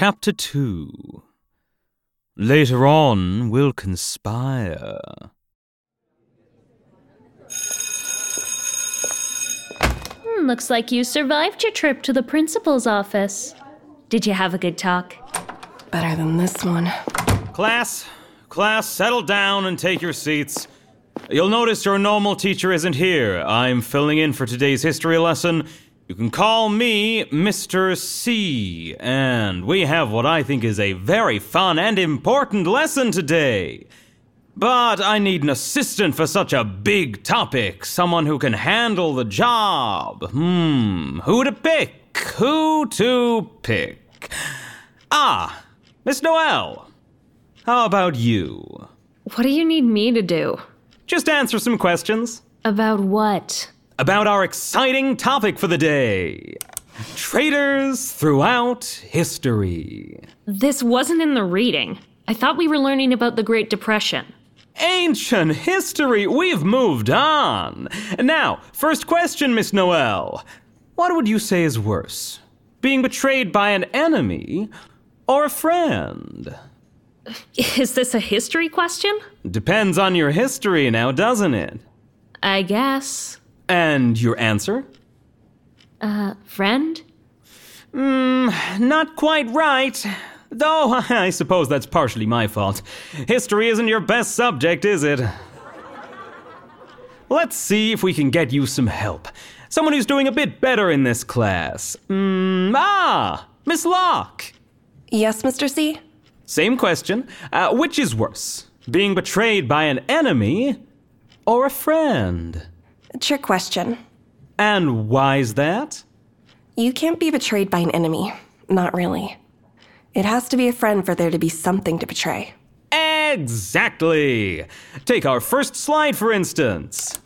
Chapter 2 Later on, we'll conspire. Hmm, looks like you survived your trip to the principal's office. Did you have a good talk? Better than this one. Class, class, settle down and take your seats. You'll notice your normal teacher isn't here. I'm filling in for today's history lesson. You can call me Mr. C. And we have what I think is a very fun and important lesson today. But I need an assistant for such a big topic. Someone who can handle the job. Hmm, who to pick? Who to pick? Ah, Miss Noel. How about you? What do you need me to do? Just answer some questions About what? About our exciting topic for the day traitors throughout history. This wasn't in the reading. I thought we were learning about the Great Depression. Ancient history, we've moved on. Now, first question, Miss Noel. What would you say is worse? Being betrayed by an enemy or a friend? Is this a history question? Depends on your history now, doesn't it? I guess. And your answer? Uh, friend? Mmm, not quite right. Though, I suppose that's partially my fault. History isn't your best subject, is it? Let's see if we can get you some help. Someone who's doing a bit better in this class. Mm, ah, Miss Locke. Yes, Mr. C? Same question. Uh, which is worse? Being betrayed by an enemy or a friend? Trick question. And why's that? You can't be betrayed by an enemy. Not really. It has to be a friend for there to be something to betray. Exactly. Take our first slide, for instance.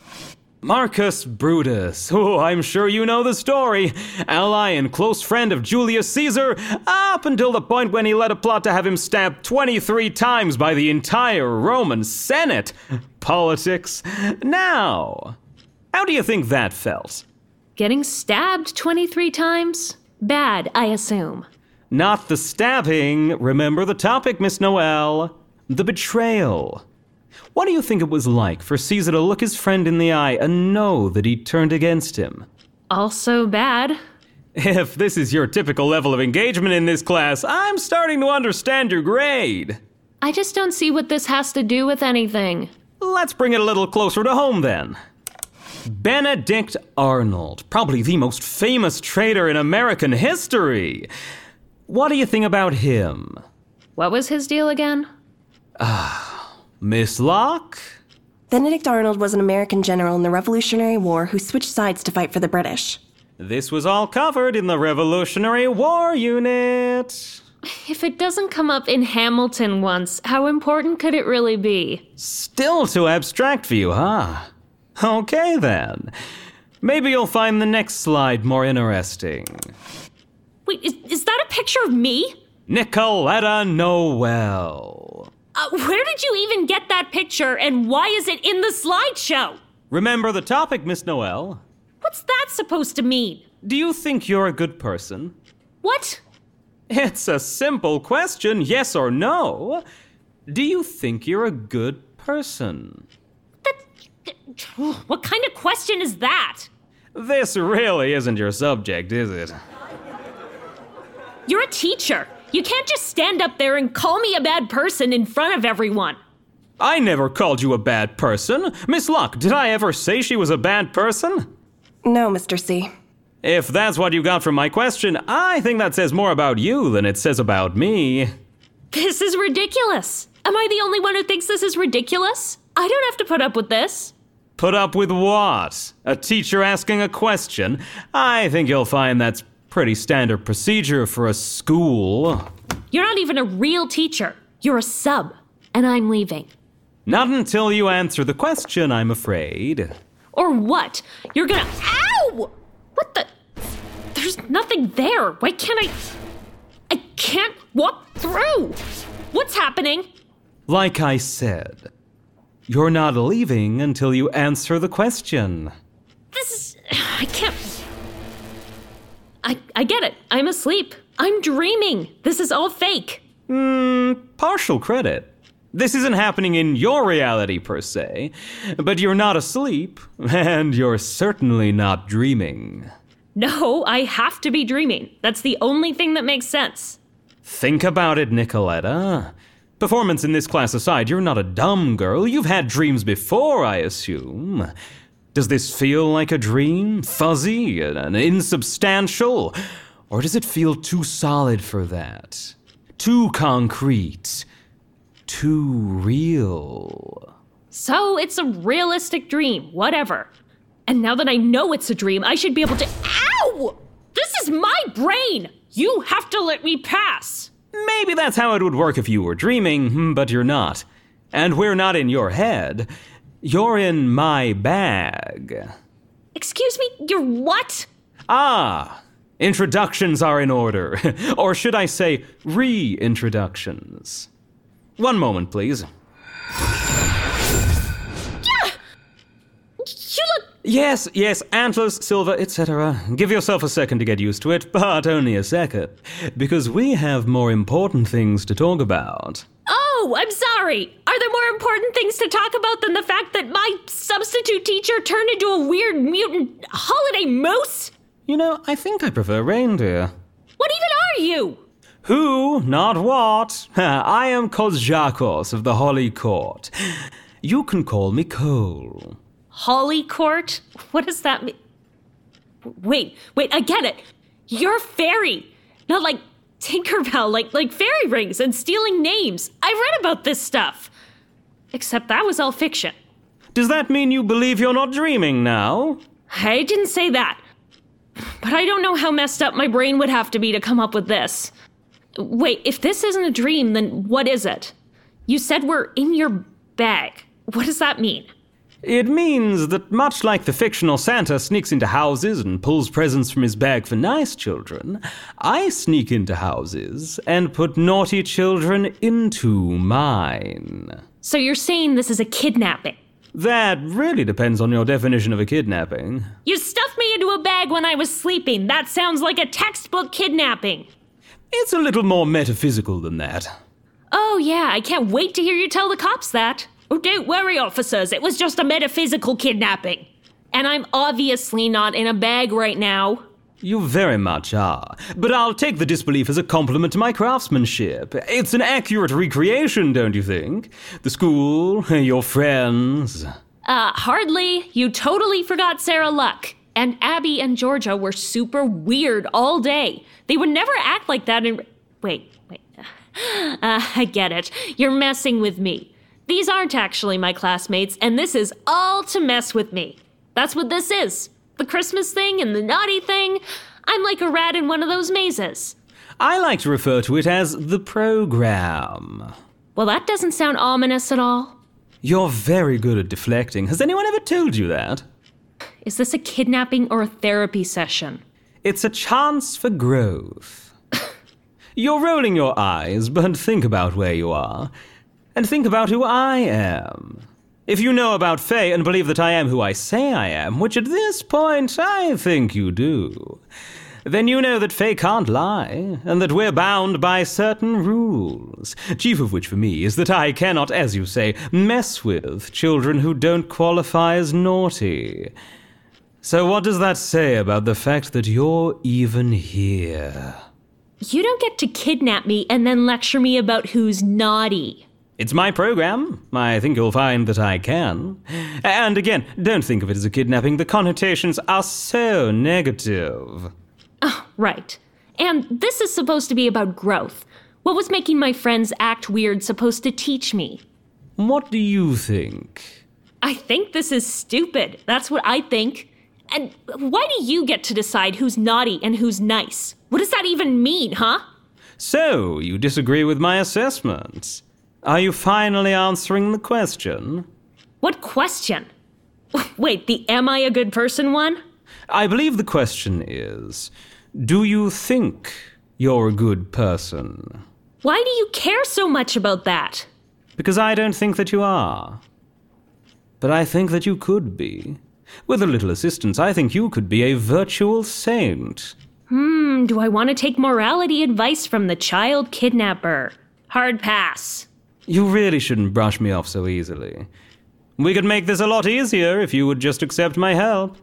Marcus Brutus. Oh, I'm sure you know the story. Ally and close friend of Julius Caesar, up until the point when he led a plot to have him stabbed 23 times by the entire Roman Senate. Politics. Now, how do you think that felt? Getting stabbed 23 times? Bad, I assume. Not the stabbing. Remember the topic, Miss Noel. The betrayal. What do you think it was like for Caesar to look his friend in the eye and know that he turned against him? Also bad. If this is your typical level of engagement in this class, I'm starting to understand your grade. I just don't see what this has to do with anything. Let's bring it a little closer to home then. Benedict Arnold, probably the most famous traitor in American history. What do you think about him? What was his deal again? Ah, Miss Locke? Benedict Arnold was an American general in the Revolutionary War who switched sides to fight for the British. This was all covered in the Revolutionary War Unit. If it doesn't come up in Hamilton once, how important could it really be? Still too abstract for you, huh? Okay then. Maybe you'll find the next slide more interesting. Wait, is, is that a picture of me? Nicoletta Noel. Uh, where did you even get that picture, and why is it in the slideshow? Remember the topic, Miss Noel. What's that supposed to mean? Do you think you're a good person? What? It's a simple question, yes or no. Do you think you're a good person? That. What kind of question is that? This really isn't your subject, is it? You're a teacher. You can't just stand up there and call me a bad person in front of everyone. I never called you a bad person. Miss Locke, did I ever say she was a bad person? No, Mr. C. If that's what you got from my question, I think that says more about you than it says about me. This is ridiculous. Am I the only one who thinks this is ridiculous? I don't have to put up with this. Put up with what? A teacher asking a question? I think you'll find that's pretty standard procedure for a school. You're not even a real teacher. You're a sub. And I'm leaving. Not until you answer the question, I'm afraid. Or what? You're gonna. Ow! What the? There's nothing there. Why can't I. I can't walk through. What's happening? Like I said, you're not leaving until you answer the question. This is. I can't. I, I get it. I'm asleep. I'm dreaming. This is all fake. Hmm, Partial credit. This isn't happening in your reality per se, but you're not asleep, and you're certainly not dreaming. No, I have to be dreaming. That's the only thing that makes sense. Think about it, Nicoletta. Performance in this class aside, you're not a dumb girl. You've had dreams before, I assume. Does this feel like a dream? Fuzzy and insubstantial? Or does it feel too solid for that? Too concrete? Too real? So it's a realistic dream, whatever. And now that I know it's a dream, I should be able to. Ow! This is my brain! You have to let me pass! Maybe that's how it would work if you were dreaming, but you're not. And we're not in your head. You're in my bag. Excuse me, you're what? Ah, introductions are in order. or should I say, reintroductions. One moment, please. Yes, yes, antlers, silver, etc. Give yourself a second to get used to it, but only a second. Because we have more important things to talk about. Oh, I'm sorry. Are there more important things to talk about than the fact that my substitute teacher turned into a weird mutant holiday moose? You know, I think I prefer reindeer. What even are you? Who, not what. I am Kozjakos of the Holy Court. You can call me Cole. Holly Court? What does that mean? Wait, wait, I get it. You're fairy. Not like Tinkerbell, like like fairy rings and stealing names. I read about this stuff. Except that was all fiction. Does that mean you believe you're not dreaming now? I didn't say that. But I don't know how messed up my brain would have to be to come up with this. Wait, if this isn't a dream, then what is it? You said we're in your bag. What does that mean? It means that much like the fictional Santa sneaks into houses and pulls presents from his bag for nice children, I sneak into houses and put naughty children into mine. So you're saying this is a kidnapping? That really depends on your definition of a kidnapping. You stuffed me into a bag when I was sleeping. That sounds like a textbook kidnapping. It's a little more metaphysical than that. Oh, yeah, I can't wait to hear you tell the cops that. Oh, don't worry, officers, it was just a metaphysical kidnapping. And I'm obviously not in a bag right now. You very much are. But I'll take the disbelief as a compliment to my craftsmanship. It's an accurate recreation, don't you think? The school, your friends. Uh, hardly. You totally forgot Sarah Locke. And Abby and Georgia were super weird all day. They would never act like that in. Wait, wait. Uh, I get it. You're messing with me. These aren't actually my classmates, and this is all to mess with me. That's what this is. The Christmas thing and the naughty thing. I'm like a rat in one of those mazes. I like to refer to it as the program. Well, that doesn't sound ominous at all. You're very good at deflecting. Has anyone ever told you that? Is this a kidnapping or a therapy session? It's a chance for growth. You're rolling your eyes, but think about where you are. And think about who I am. If you know about fae and believe that I am who I say I am, which at this point I think you do, then you know that fae can't lie, and that we're bound by certain rules, chief of which for me is that I cannot, as you say, mess with children who don't qualify as naughty. So, what does that say about the fact that you're even here? You don't get to kidnap me and then lecture me about who's naughty. It's my program. I think you'll find that I can. And again, don't think of it as a kidnapping. The connotations are so negative. Ah, right. And this is supposed to be about growth. What was making my friends act weird supposed to teach me? What do you think? I think this is stupid. That's what I think. And why do you get to decide who's naughty and who's nice? What does that even mean, huh? So, you disagree with my assessment? Are you finally answering the question? What question? Wait, the am I a good person one? I believe the question is Do you think you're a good person? Why do you care so much about that? Because I don't think that you are. But I think that you could be. With a little assistance, I think you could be a virtual saint. Hmm, do I want to take morality advice from the child kidnapper? Hard pass. You really shouldn't brush me off so easily. We could make this a lot easier if you would just accept my help.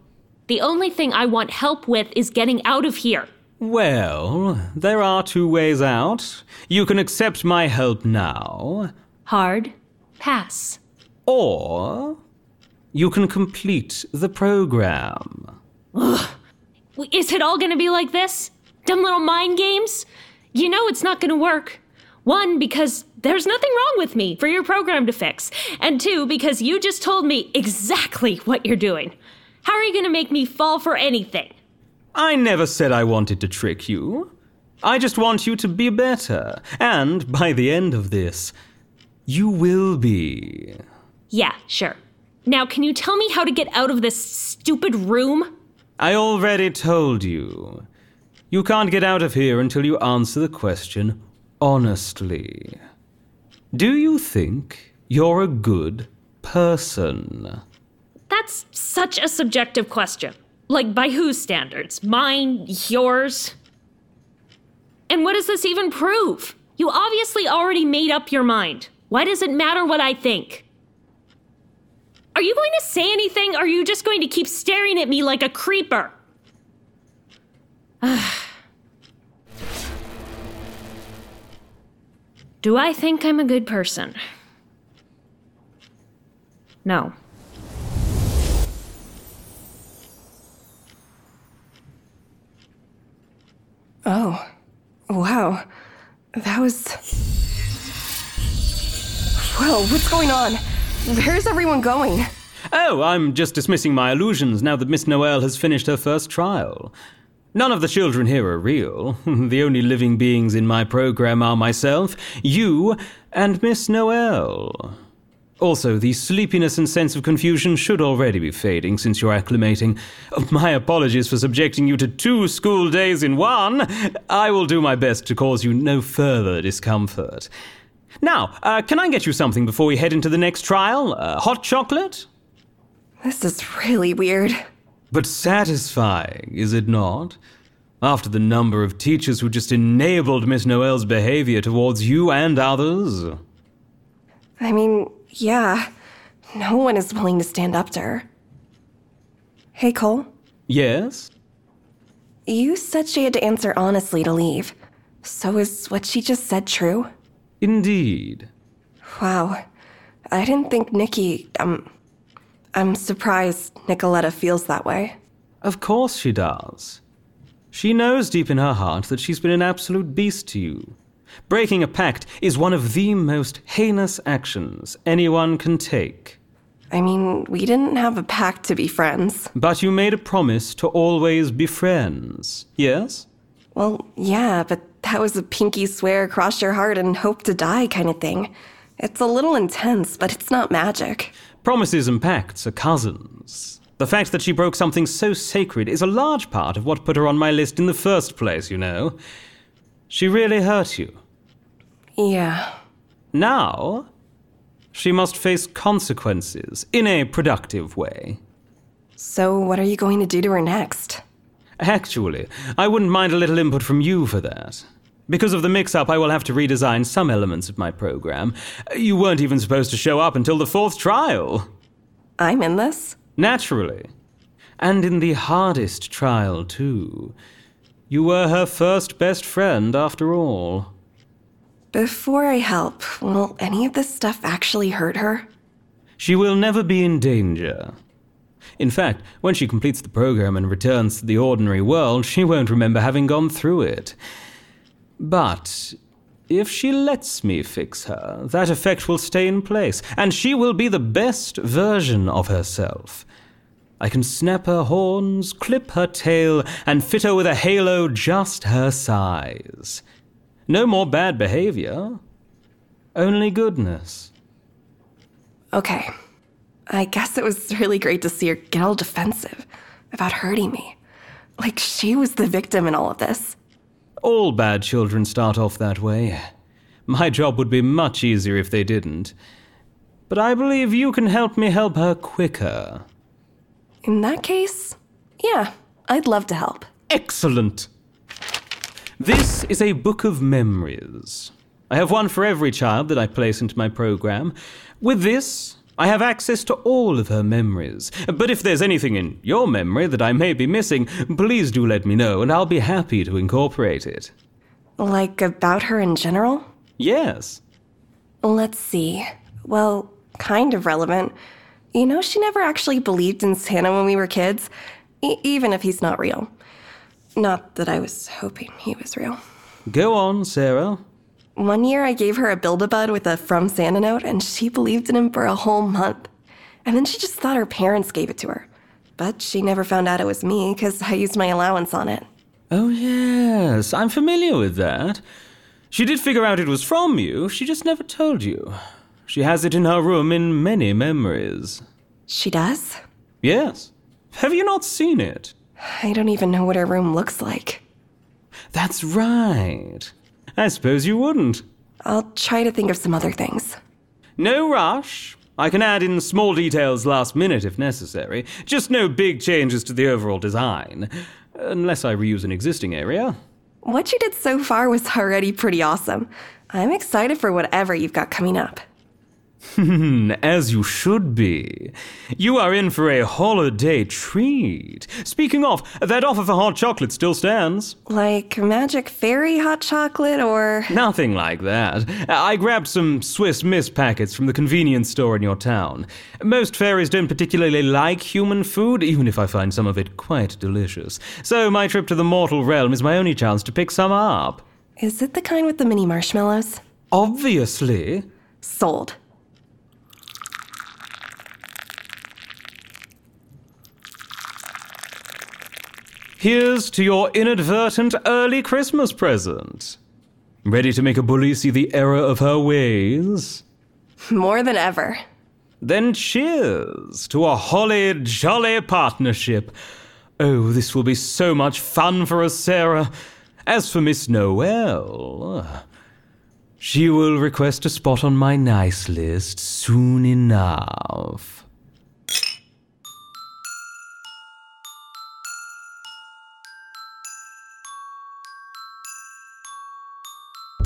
The only thing I want help with is getting out of here. Well, there are two ways out. You can accept my help now, Hard pass. or you can complete the program. Is it all gonna be like this? Dumb little mind games? You know it's not gonna work. One, because there's nothing wrong with me for your program to fix. And two, because you just told me exactly what you're doing. How are you gonna make me fall for anything? I never said I wanted to trick you. I just want you to be better. And by the end of this, you will be. Yeah, sure. Now, can you tell me how to get out of this stupid room? I already told you. You can't get out of here until you answer the question honestly. Do you think you're a good person? That's such a subjective question. Like, by whose standards? Mine? Yours? And what does this even prove? You obviously already made up your mind. Why does it matter what I think? Are you going to say anything, or are you just going to keep staring at me like a creeper? Do I think I'm a good person? No. Oh, wow. That was. Whoa, what's going on? Where's everyone going? Oh, I'm just dismissing my illusions now that Miss Noel has finished her first trial. None of the children here are real. the only living beings in my program are myself, you, and Miss Noel. Also, the sleepiness and sense of confusion should already be fading since you're acclimating. My apologies for subjecting you to two school days in one. I will do my best to cause you no further discomfort. Now, uh, can I get you something before we head into the next trial? Uh, hot chocolate? This is really weird. But satisfying, is it not? After the number of teachers who just enabled Miss Noel's behavior towards you and others. I mean, yeah, no one is willing to stand up to her. Hey, Cole, Yes? you said she had to answer honestly to leave. So is what she just said true? Indeed. Wow. I didn't think Nikki, um, I'm surprised Nicoletta feels that way. Of course she does. She knows deep in her heart that she's been an absolute beast to you. Breaking a pact is one of the most heinous actions anyone can take. I mean, we didn't have a pact to be friends. But you made a promise to always be friends, yes? Well, yeah, but that was a pinky swear, cross your heart, and hope to die kind of thing. It's a little intense, but it's not magic. Promises and pacts are cousins. The fact that she broke something so sacred is a large part of what put her on my list in the first place, you know. She really hurt you. Yeah. Now, she must face consequences in a productive way. So, what are you going to do to her next? Actually, I wouldn't mind a little input from you for that. Because of the mix up, I will have to redesign some elements of my program. You weren't even supposed to show up until the fourth trial. I'm in this? Naturally. And in the hardest trial, too. You were her first best friend, after all. Before I help, will any of this stuff actually hurt her? She will never be in danger. In fact, when she completes the program and returns to the ordinary world, she won't remember having gone through it. But if she lets me fix her, that effect will stay in place, and she will be the best version of herself. I can snap her horns, clip her tail, and fit her with a halo just her size. No more bad behavior, only goodness. Okay. I guess it was really great to see her get all defensive about hurting me. Like she was the victim in all of this. All bad children start off that way. My job would be much easier if they didn't. But I believe you can help me help her quicker. In that case, yeah, I'd love to help. Excellent! This is a book of memories. I have one for every child that I place into my program. With this, I have access to all of her memories. But if there's anything in your memory that I may be missing, please do let me know, and I'll be happy to incorporate it. Like about her in general? Yes. Let's see. Well, kind of relevant. You know, she never actually believed in Santa when we were kids, e- even if he's not real. Not that I was hoping he was real. Go on, Sarah. One year I gave her a Build-A-Bud with a From Santa note, and she believed in him for a whole month. And then she just thought her parents gave it to her. But she never found out it was me because I used my allowance on it. Oh, yes, I'm familiar with that. She did figure out it was from you, she just never told you. She has it in her room in many memories. She does? Yes. Have you not seen it? I don't even know what her room looks like. That's right. I suppose you wouldn't. I'll try to think of some other things. No rush. I can add in small details last minute if necessary. Just no big changes to the overall design. Unless I reuse an existing area. What you did so far was already pretty awesome. I'm excited for whatever you've got coming up. As you should be. You are in for a holiday treat. Speaking of, that offer for hot chocolate still stands. Like magic fairy hot chocolate or. Nothing like that. I grabbed some Swiss Miss packets from the convenience store in your town. Most fairies don't particularly like human food, even if I find some of it quite delicious. So my trip to the mortal realm is my only chance to pick some up. Is it the kind with the mini marshmallows? Obviously. Sold. Here's to your inadvertent early Christmas present. Ready to make a bully see the error of her ways? More than ever. Then cheers to a holly jolly partnership. Oh, this will be so much fun for us, Sarah. As for Miss Noel, she will request a spot on my nice list soon enough.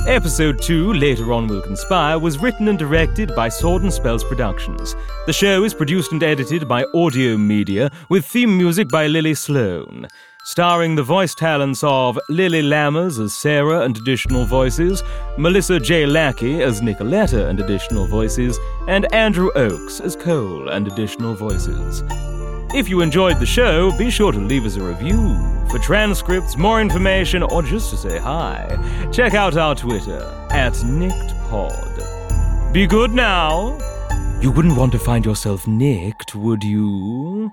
Episode 2, Later On Will Conspire, was written and directed by Sword and Spells Productions. The show is produced and edited by Audio Media, with theme music by Lily Sloan. Starring the voice talents of Lily Lammers as Sarah and additional voices, Melissa J. Lackey as Nicoletta and additional voices, and Andrew Oakes as Cole and additional voices. If you enjoyed the show, be sure to leave us a review. For transcripts, more information, or just to say hi, check out our Twitter at NickedPod. Be good now. You wouldn't want to find yourself nicked, would you?